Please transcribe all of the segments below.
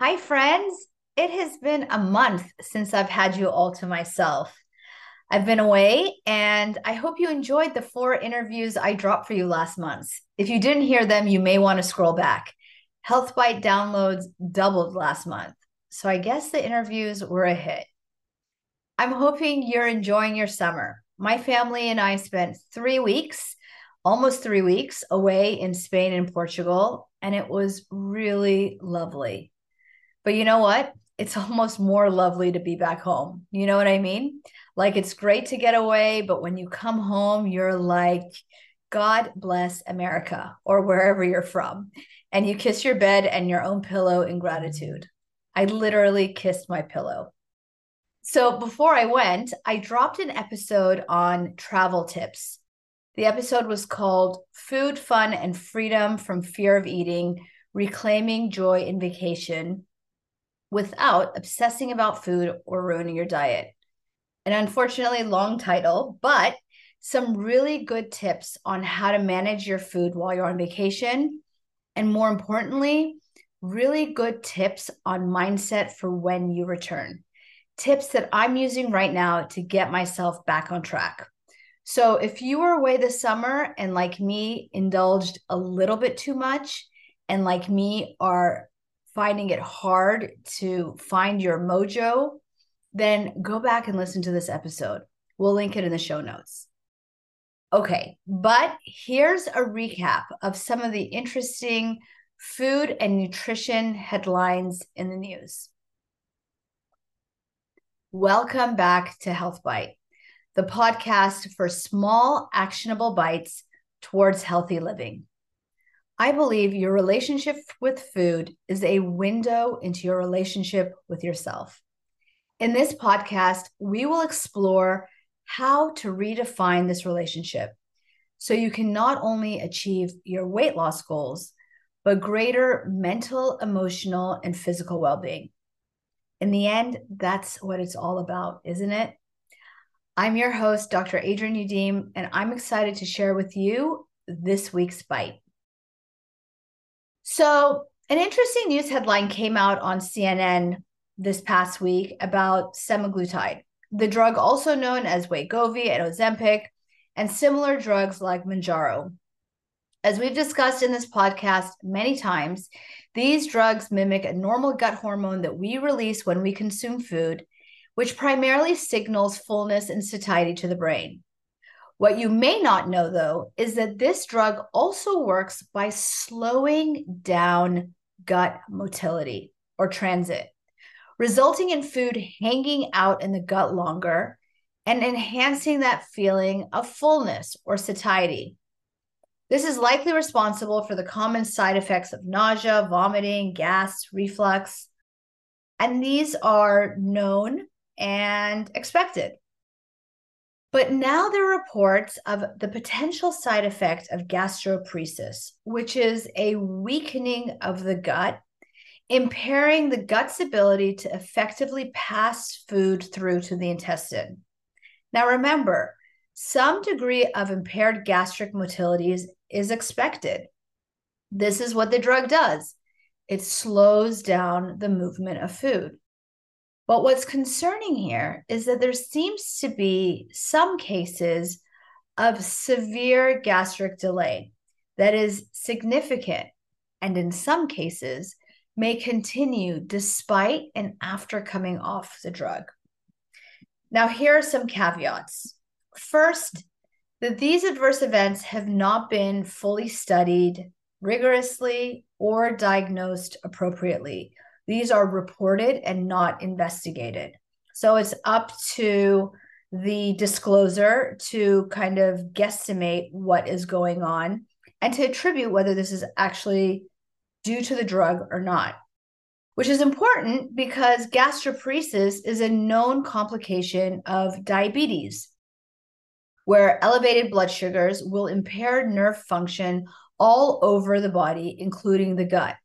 Hi, friends. It has been a month since I've had you all to myself. I've been away and I hope you enjoyed the four interviews I dropped for you last month. If you didn't hear them, you may want to scroll back. Health Bite downloads doubled last month. So I guess the interviews were a hit. I'm hoping you're enjoying your summer. My family and I spent three weeks, almost three weeks, away in Spain and Portugal, and it was really lovely. But you know what? It's almost more lovely to be back home. You know what I mean? Like it's great to get away, but when you come home, you're like, God bless America or wherever you're from. And you kiss your bed and your own pillow in gratitude. I literally kissed my pillow. So before I went, I dropped an episode on travel tips. The episode was called Food, Fun, and Freedom from Fear of Eating Reclaiming Joy in Vacation without obsessing about food or ruining your diet. An unfortunately long title, but some really good tips on how to manage your food while you're on vacation. And more importantly, really good tips on mindset for when you return. Tips that I'm using right now to get myself back on track. So, if you were away this summer and, like me, indulged a little bit too much, and like me, are finding it hard to find your mojo, then go back and listen to this episode. We'll link it in the show notes. Okay, but here's a recap of some of the interesting food and nutrition headlines in the news. Welcome back to Health Bite, the podcast for small, actionable bites towards healthy living. I believe your relationship with food is a window into your relationship with yourself. In this podcast, we will explore how to redefine this relationship so you can not only achieve your weight loss goals, but greater mental, emotional, and physical well being. In the end, that's what it's all about, isn't it? I'm your host, Dr. Adrienne Youdim, and I'm excited to share with you this week's bite. So, an interesting news headline came out on CNN this past week about semaglutide, the drug also known as Wegovy and Ozempic, and similar drugs like Mounjaro. As we've discussed in this podcast many times, these drugs mimic a normal gut hormone that we release when we consume food, which primarily signals fullness and satiety to the brain. What you may not know, though, is that this drug also works by slowing down gut motility or transit, resulting in food hanging out in the gut longer and enhancing that feeling of fullness or satiety. This is likely responsible for the common side effects of nausea, vomiting, gas, reflux, and these are known and expected. But now there are reports of the potential side effect of gastroparesis, which is a weakening of the gut, impairing the gut's ability to effectively pass food through to the intestine. Now, remember, some degree of impaired gastric motility is, is expected. This is what the drug does it slows down the movement of food. But what's concerning here is that there seems to be some cases of severe gastric delay that is significant and in some cases may continue despite and after coming off the drug. Now, here are some caveats. First, that these adverse events have not been fully studied rigorously or diagnosed appropriately these are reported and not investigated. So it's up to the discloser to kind of guesstimate what is going on and to attribute whether this is actually due to the drug or not, which is important because gastroparesis is a known complication of diabetes, where elevated blood sugars will impair nerve function all over the body, including the gut.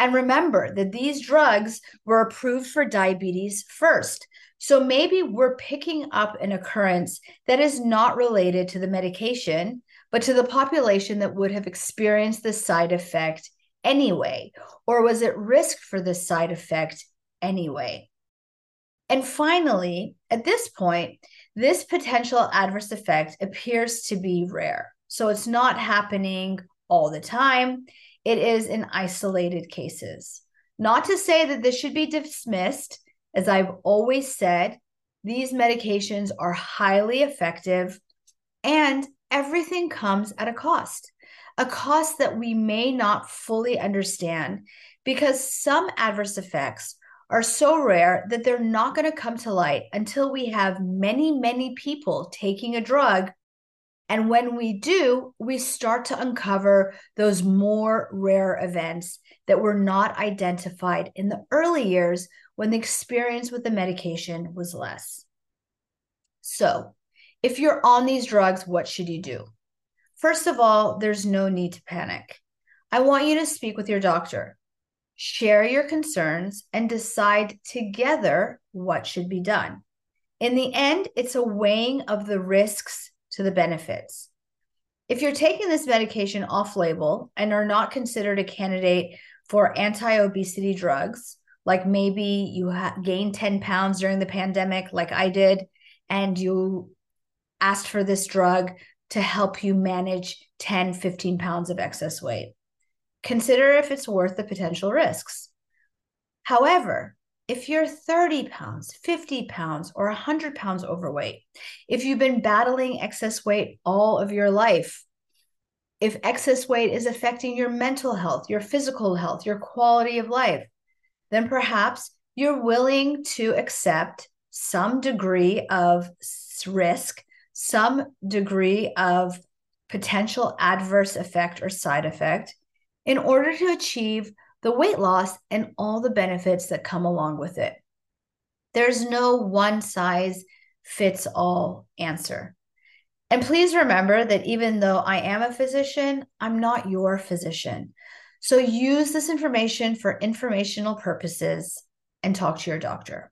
And remember that these drugs were approved for diabetes first. So maybe we're picking up an occurrence that is not related to the medication, but to the population that would have experienced the side effect anyway? Or was at risk for this side effect anyway? And finally, at this point, this potential adverse effect appears to be rare. So it's not happening all the time, it is in isolated cases. Not to say that this should be dismissed, as I've always said, these medications are highly effective and everything comes at a cost, a cost that we may not fully understand because some adverse effects are so rare that they're not going to come to light until we have many, many people taking a drug. And when we do, we start to uncover those more rare events that were not identified in the early years when the experience with the medication was less. So, if you're on these drugs, what should you do? First of all, there's no need to panic. I want you to speak with your doctor, share your concerns, and decide together what should be done. In the end, it's a weighing of the risks to the benefits. If you're taking this medication off label and are not considered a candidate for anti obesity drugs, like maybe you ha- gained 10 pounds during the pandemic, like I did, and you asked for this drug to help you manage 10, 15 pounds of excess weight. Consider if it's worth the potential risks. However, if you're 30 pounds, 50 pounds, or 100 pounds overweight, if you've been battling excess weight all of your life, if excess weight is affecting your mental health, your physical health, your quality of life, then perhaps you're willing to accept some degree of risk some degree of potential adverse effect or side effect in order to achieve the weight loss and all the benefits that come along with it. There's no one size fits all answer. And please remember that even though I am a physician, I'm not your physician. So use this information for informational purposes and talk to your doctor.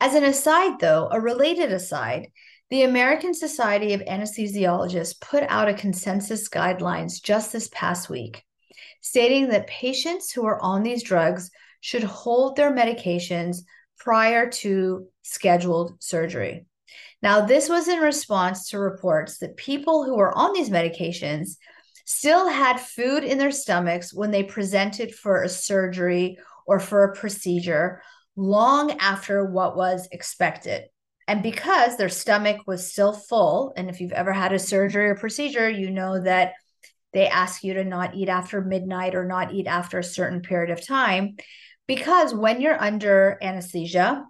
As an aside, though, a related aside the American Society of Anesthesiologists put out a consensus guidelines just this past week, stating that patients who are on these drugs should hold their medications prior to scheduled surgery. Now, this was in response to reports that people who were on these medications still had food in their stomachs when they presented for a surgery or for a procedure long after what was expected. And because their stomach was still full, and if you've ever had a surgery or procedure, you know that they ask you to not eat after midnight or not eat after a certain period of time. Because when you're under anesthesia,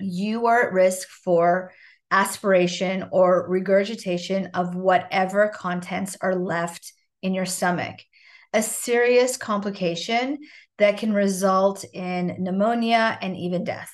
you are at risk for aspiration or regurgitation of whatever contents are left in your stomach. A serious complication that can result in pneumonia and even death.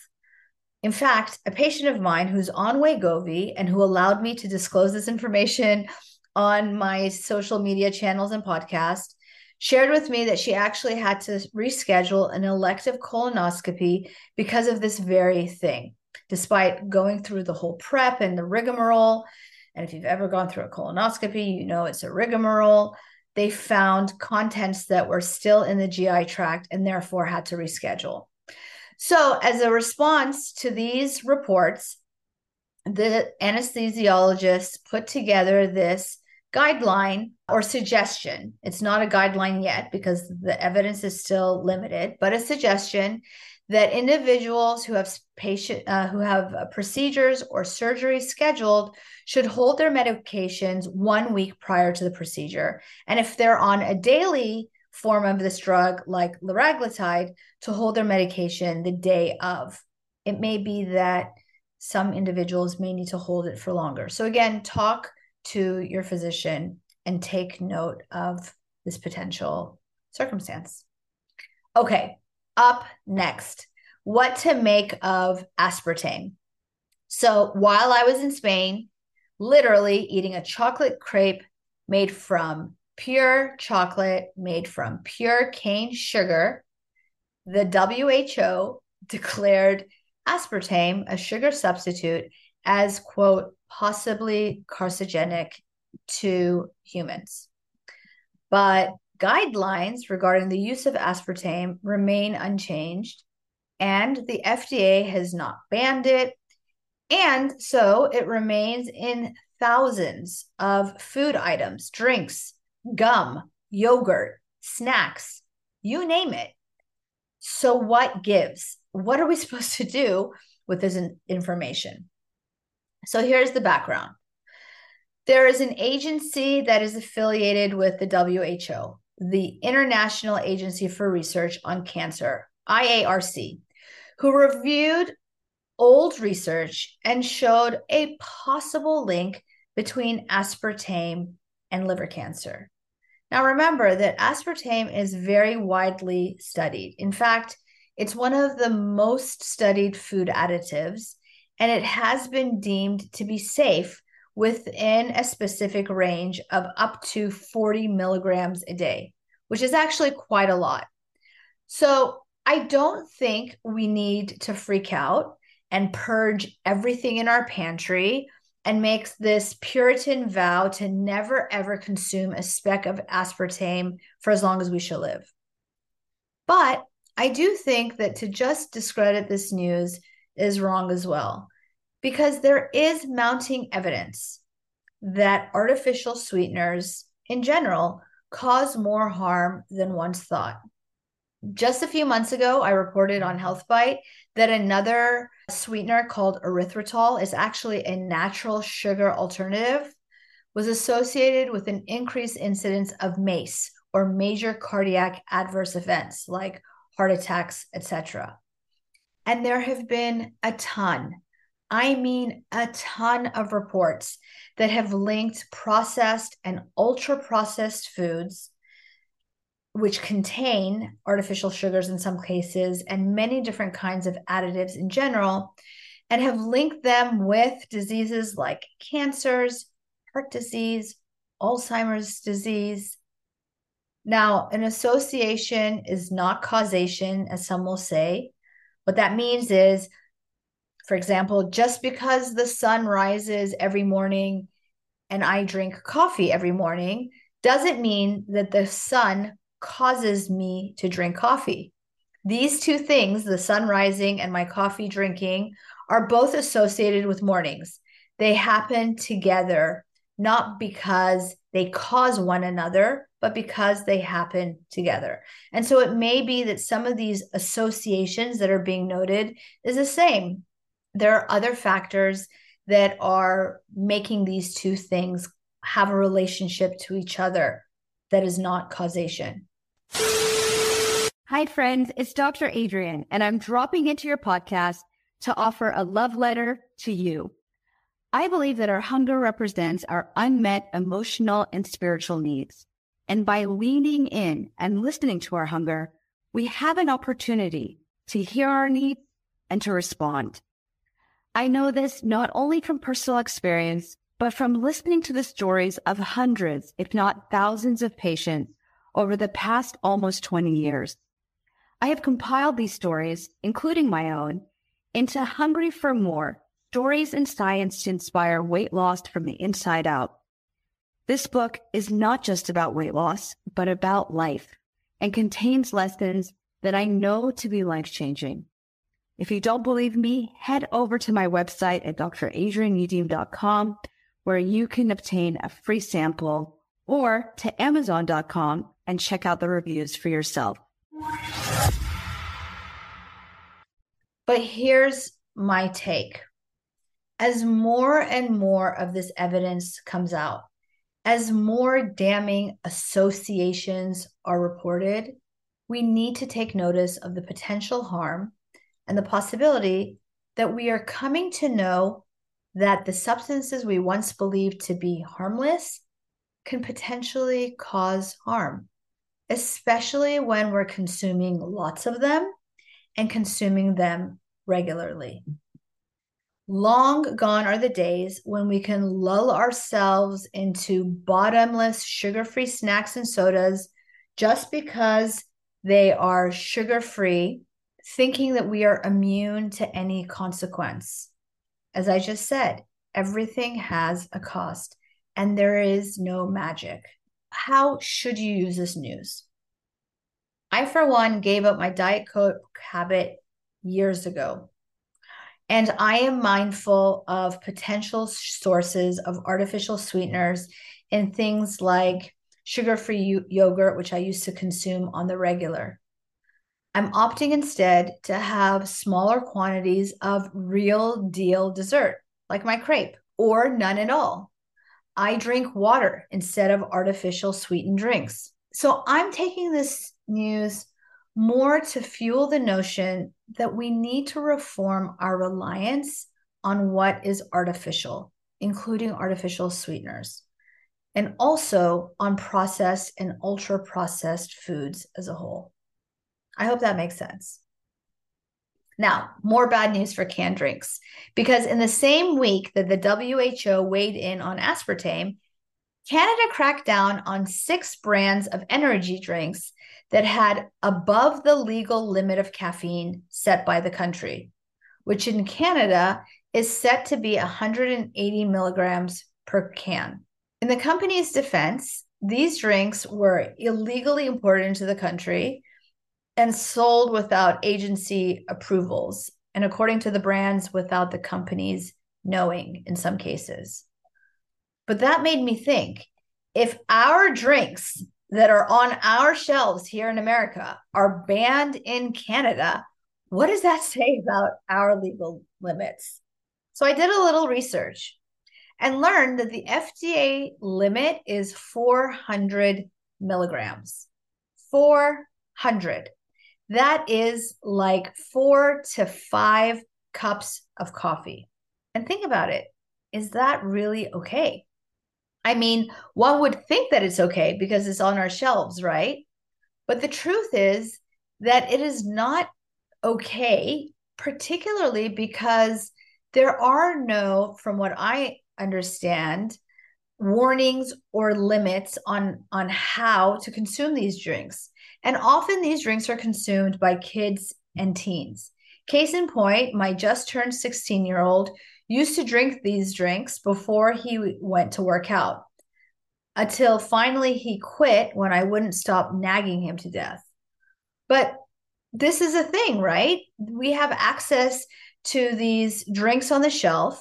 In fact, a patient of mine who's on Wegovy and who allowed me to disclose this information on my social media channels and podcast shared with me that she actually had to reschedule an elective colonoscopy because of this very thing, despite going through the whole prep and the rigmarole. And if you've ever gone through a colonoscopy, you know it's a rigmarole. They found contents that were still in the GI tract and therefore had to reschedule. So, as a response to these reports, the anesthesiologists put together this guideline or suggestion. It's not a guideline yet because the evidence is still limited, but a suggestion that individuals who have patient uh, who have uh, procedures or surgery scheduled should hold their medications one week prior to the procedure. And if they're on a daily form of this drug, like liraglutide, to hold their medication the day of. It may be that some individuals may need to hold it for longer. So, again, talk to your physician and take note of this potential circumstance. Okay, up next, what to make of aspartame. So, while I was in Spain, literally eating a chocolate crepe made from pure chocolate made from pure cane sugar, the WHO declared aspartame, a sugar substitute, as, quote, possibly carcinogenic to humans. But guidelines regarding the use of aspartame remain unchanged, and the FDA has not banned it. And so it remains in thousands of food items, drinks, gum, yogurt, snacks, you name it. So, what gives? What are we supposed to do with this information? So, here's the background there is an agency that is affiliated with the WHO, the International Agency for Research on Cancer, IARC, who reviewed old research and showed a possible link between aspartame and liver cancer. Now, remember that aspartame is very widely studied. In fact, it's one of the most studied food additives, and it has been deemed to be safe within a specific range of up to 40 milligrams a day, which is actually quite a lot. So, I don't think we need to freak out and purge everything in our pantry and makes this Puritan vow to never ever consume a speck of aspartame for as long as we shall live. But I do think that to just discredit this news is wrong as well, because there is mounting evidence that artificial sweeteners in general cause more harm than once thought. Just a few months ago, I reported on Health Bite that another sweetener called erythritol is actually a natural sugar alternative was associated with an increased incidence of MACE or major cardiac adverse events like heart attacks, etc. And there have been a ton, I mean a ton of reports that have linked processed and ultra processed foods which contain artificial sugars in some cases and many different kinds of additives in general, and have linked them with diseases like cancers, heart disease, Alzheimer's disease. Now, an association is not causation, as some will say. What that means is, for example, just because the sun rises every morning and I drink coffee every morning doesn't mean that the sun causes me to drink coffee. These two things, the sun rising and my coffee drinking, are both associated with mornings. They happen together, not because they cause one another, but because they happen together. And so it may be that some of these associations that are being noted is the same. There are other factors that are making these two things have a relationship to each other that is not causation. Hi, friends. It's Dr. Adrienne, and I'm dropping into your podcast to offer a love letter to you. I believe that our hunger represents our unmet emotional and spiritual needs. And by leaning in and listening to our hunger, we have an opportunity to hear our needs and to respond. I know this not only from personal experience, but from listening to the stories of hundreds, if not thousands of patients over the past almost 20 years. I have compiled these stories, including my own, into Hungry for More Stories in Science to Inspire Weight Loss from the Inside Out. This book is not just about weight loss, but about life and contains lessons that I know to be life changing. If you don't believe me, head over to my website at dradrienneyoudim.com where you can obtain a free sample or to amazon.com and check out the reviews for yourself. But here's my take. As more and more of this evidence comes out, as more damning associations are reported, we need to take notice of the potential harm and the possibility that we are coming to know that the substances we once believed to be harmless can potentially cause harm especially when we're consuming lots of them and consuming them regularly. Long gone are the days when we can lull ourselves into bottomless sugar free snacks and sodas just because they are sugar free, thinking that we are immune to any consequence. As I just said, everything has a cost and there is no magic. how should you use this news? I, for one, gave up my Diet Coke habit years ago. And I am mindful of potential sources of artificial sweeteners in things like sugar free yogurt, which I used to consume on the regular. I'm opting instead to have smaller quantities of real deal dessert, like my crepe, or none at all. I drink water instead of artificial sweetened drinks. So I'm taking this news more to fuel the notion that we need to reform our reliance on what is artificial, including artificial sweeteners, and also on processed and ultra processed foods as a whole. I hope that makes sense. Now, more bad news for canned drinks, because in the same week that the WHO weighed in on aspartame, Canada cracked down on six brands of energy drinks that had above the legal limit of caffeine set by the country, which in Canada is set to be 180 milligrams per can. In the company's defense, these drinks were illegally imported into the country and sold without agency approvals, and according to the brands, without the company's knowing in some cases. But that made me think if our drinks that are on our shelves here in America are banned in Canada, what does that say about our legal limits? So I did a little research and learned that the FDA limit is 400 milligrams. 400. That is like four to five cups of coffee. And think about it is that really okay? I mean, one would think that it's okay because it's on our shelves, right? But the truth is that it is not okay, particularly because there are no, from what I understand, warnings or limits on on how to consume these drinks. And often these drinks are consumed by kids and teens. Case in point, my just turned 16 year old used to drink these drinks before he went to work out until finally he quit when I wouldn't stop nagging him to death. But this is a thing, right? We have access to these drinks on the shelf,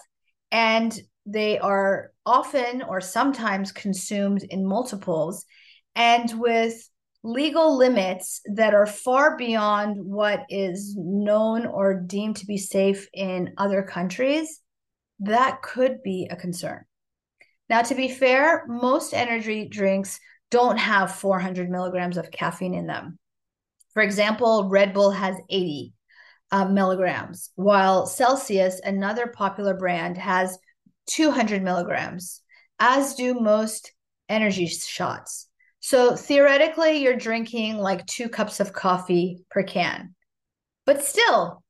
and they are often or sometimes consumed in multiples and with legal limits that are far beyond what is known or deemed to be safe in other countries, that could be a concern. Now, to be fair, most energy drinks don't have 400 milligrams of caffeine in them. For example, Red Bull has 80 uh, milligrams, while Celsius, another popular brand, has 200 milligrams, as do most energy shots. So theoretically, you're drinking like two cups of coffee per can. But still,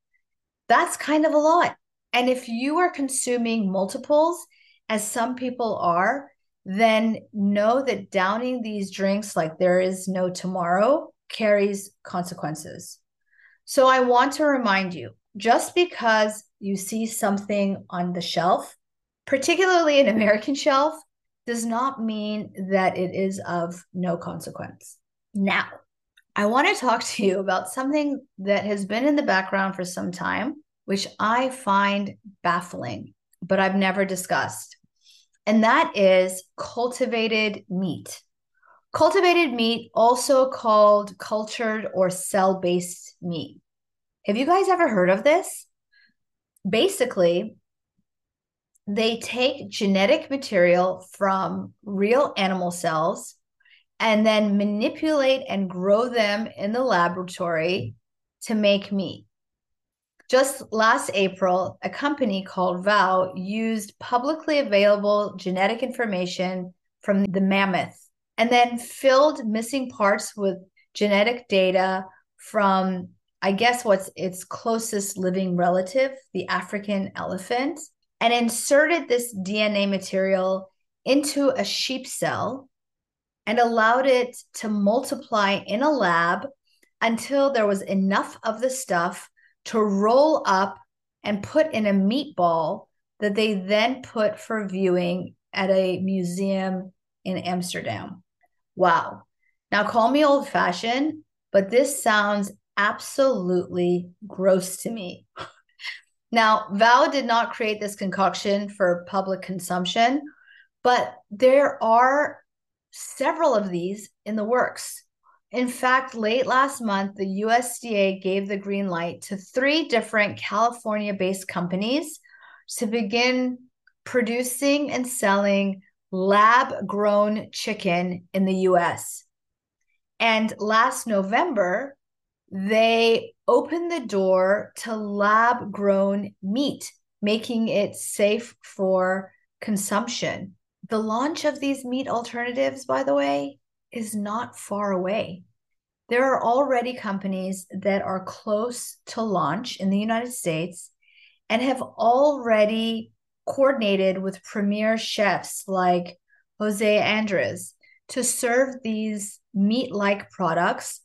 that's kind of a lot. And if you are consuming multiples, as some people are, then know that downing these drinks like there is no tomorrow carries consequences. So I want to remind you just because you see something on the shelf, particularly an American shelf, does not mean that it is of no consequence. Now, I want to talk to you about something that has been in the background for some time, which I find baffling, but I've never discussed. And that is cultivated meat. Cultivated meat, also called cultured or cell based meat. Have you guys ever heard of this? Basically, they take genetic material from real animal cells and then manipulate and grow them in the laboratory to make meat. Just last April, a company called Vow used publicly available genetic information from the mammoth and then filled missing parts with genetic data from, I guess, what's its closest living relative, the African elephant and inserted this DNA material into a sheep cell and allowed it to multiply in a lab until there was enough of the stuff to roll up and put in a meatball that they then put for viewing at a museum in Amsterdam. Wow. Now, call me old fashioned, but this sounds absolutely gross to me. now, Vow did not create this concoction for public consumption, but there are several of these in the works. In fact, late last month, the USDA gave the green light to three different California based companies to begin producing and selling lab grown chicken in the US. And last November, they opened the door to lab grown meat, making it safe for consumption. The launch of these meat alternatives, by the way, is not far away. There are already companies that are close to launch in the United States and have already coordinated with premier chefs like Jose Andres to serve these meat like products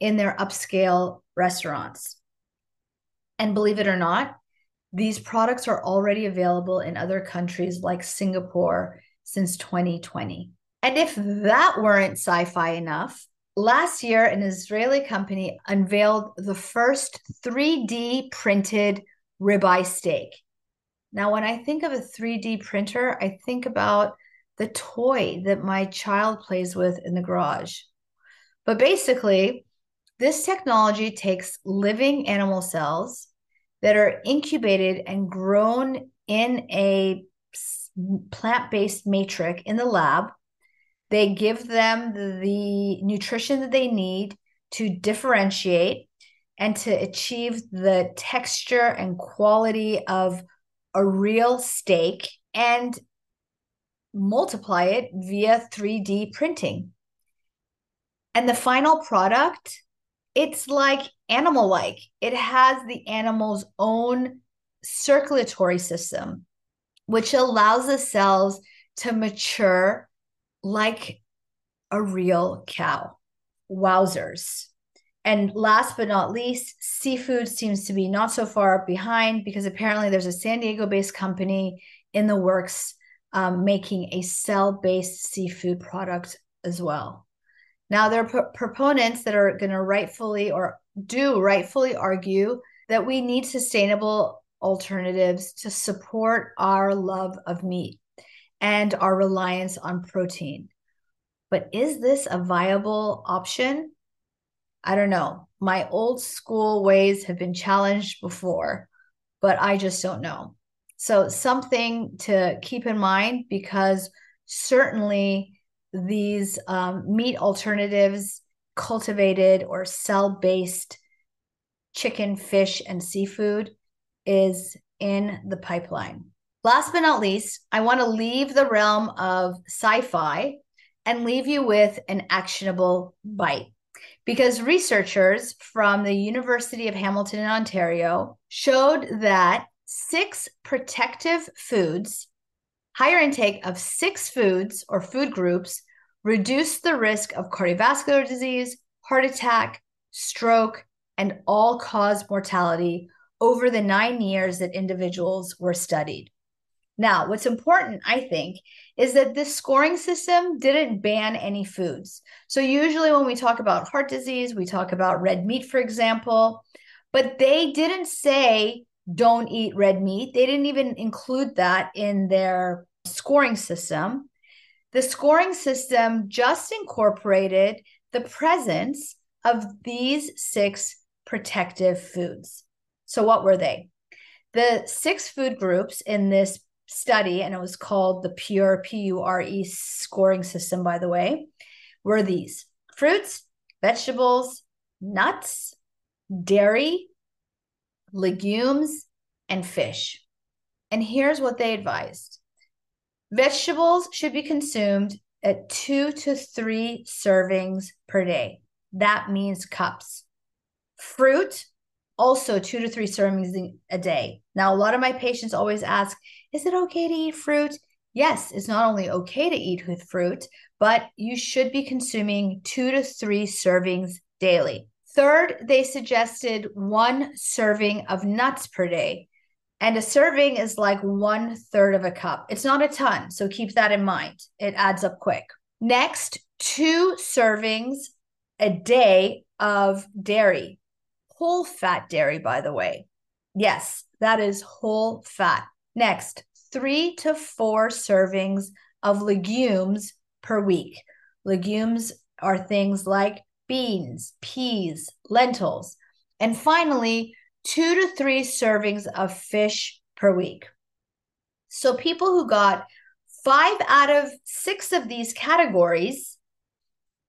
in their upscale restaurants. And believe it or not, these products are already available in other countries like Singapore since 2020. And if that weren't sci fi enough, last year an Israeli company unveiled the first 3D printed ribeye steak. Now, when I think of a 3D printer, I think about the toy that my child plays with in the garage. But basically, this technology takes living animal cells that are incubated and grown in a plant based matrix in the lab. They give them the nutrition that they need to differentiate and to achieve the texture and quality of a real steak and multiply it via 3D printing. And the final product, it's like animal like. It has the animal's own circulatory system, which allows the cells to mature like a real cow. Wowzers. And last but not least, seafood seems to be not so far behind because apparently there's a San Diego based company in the works um, making a cell based seafood product as well. Now, there are proponents that are going to rightfully or do rightfully argue that we need sustainable alternatives to support our love of meat and our reliance on protein. But is this a viable option? I don't know. My old school ways have been challenged before, but I just don't know. So, something to keep in mind because certainly these um, meat alternatives, cultivated or cell based chicken, fish, and seafood is in the pipeline. Last but not least, I want to leave the realm of sci fi and leave you with an actionable bite because researchers from the University of Hamilton in Ontario showed that six protective foods, higher intake of six foods or food groups, reduce the risk of cardiovascular disease, heart attack, stroke, and all cause mortality over the nine years that individuals were studied. Now, what's important, I think, is that this scoring system didn't ban any foods. So, usually when we talk about heart disease, we talk about red meat, for example, but they didn't say don't eat red meat. They didn't even include that in their scoring system. The scoring system just incorporated the presence of these six protective foods. So, what were they? The six food groups in this study, and it was called the Pure P U R E scoring system, by the way, were these fruits, vegetables, nuts, dairy, legumes, and fish. And here's what they advised vegetables should be consumed at two to three servings per day. That means cups. Fruit, also two to three servings a day. Now, a lot of my patients always ask, is it okay to eat fruit? Yes, it's not only okay to eat with fruit, but you should be consuming two to three servings daily. Third, they suggested one serving of nuts per day. And a serving is like one third of a cup. It's not a ton. So keep that in mind. It adds up quick. Next, two servings a day of dairy, whole fat dairy, by the way. Yes, that is whole fat. Next, three to four servings of legumes per week. Legumes are things like beans, peas, lentils. And finally, two to three servings of fish per week. So, people who got five out of six of these categories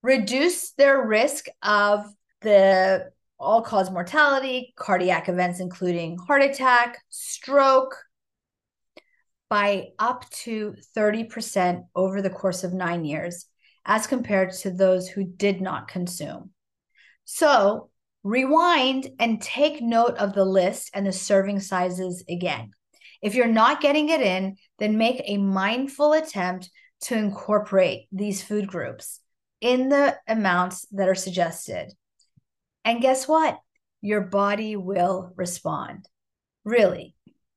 reduce their risk of the all cause mortality, cardiac events, including heart attack, stroke, by up to 30% over the course of nine years, as compared to those who did not consume. So, rewind and take note of the list and the serving sizes again. If you're not getting it in, then make a mindful attempt to incorporate these food groups in the amounts that are suggested. And guess what? Your body will respond. Really,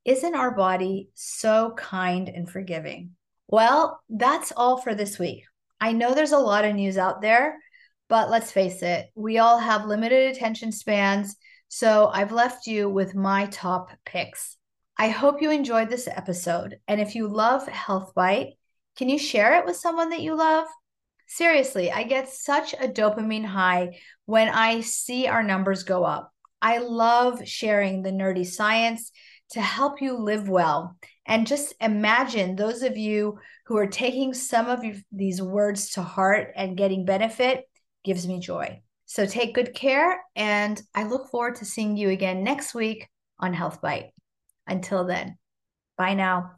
isn't our body so kind and forgiving? Well, that's all for this week. I know there's a lot of news out there, but let's face it, we all have limited attention spans. So I've left you with my top picks. I hope you enjoyed this episode. And if you love Health Bite, can you share it with someone that you love? Seriously, I get such a dopamine high when I see our numbers go up. I love sharing the nerdy science to help you live well. And just imagine those of you who are taking some of these words to heart and getting benefit gives me joy. So take good care. And I look forward to seeing you again next week on Health Bite. Until then, bye now.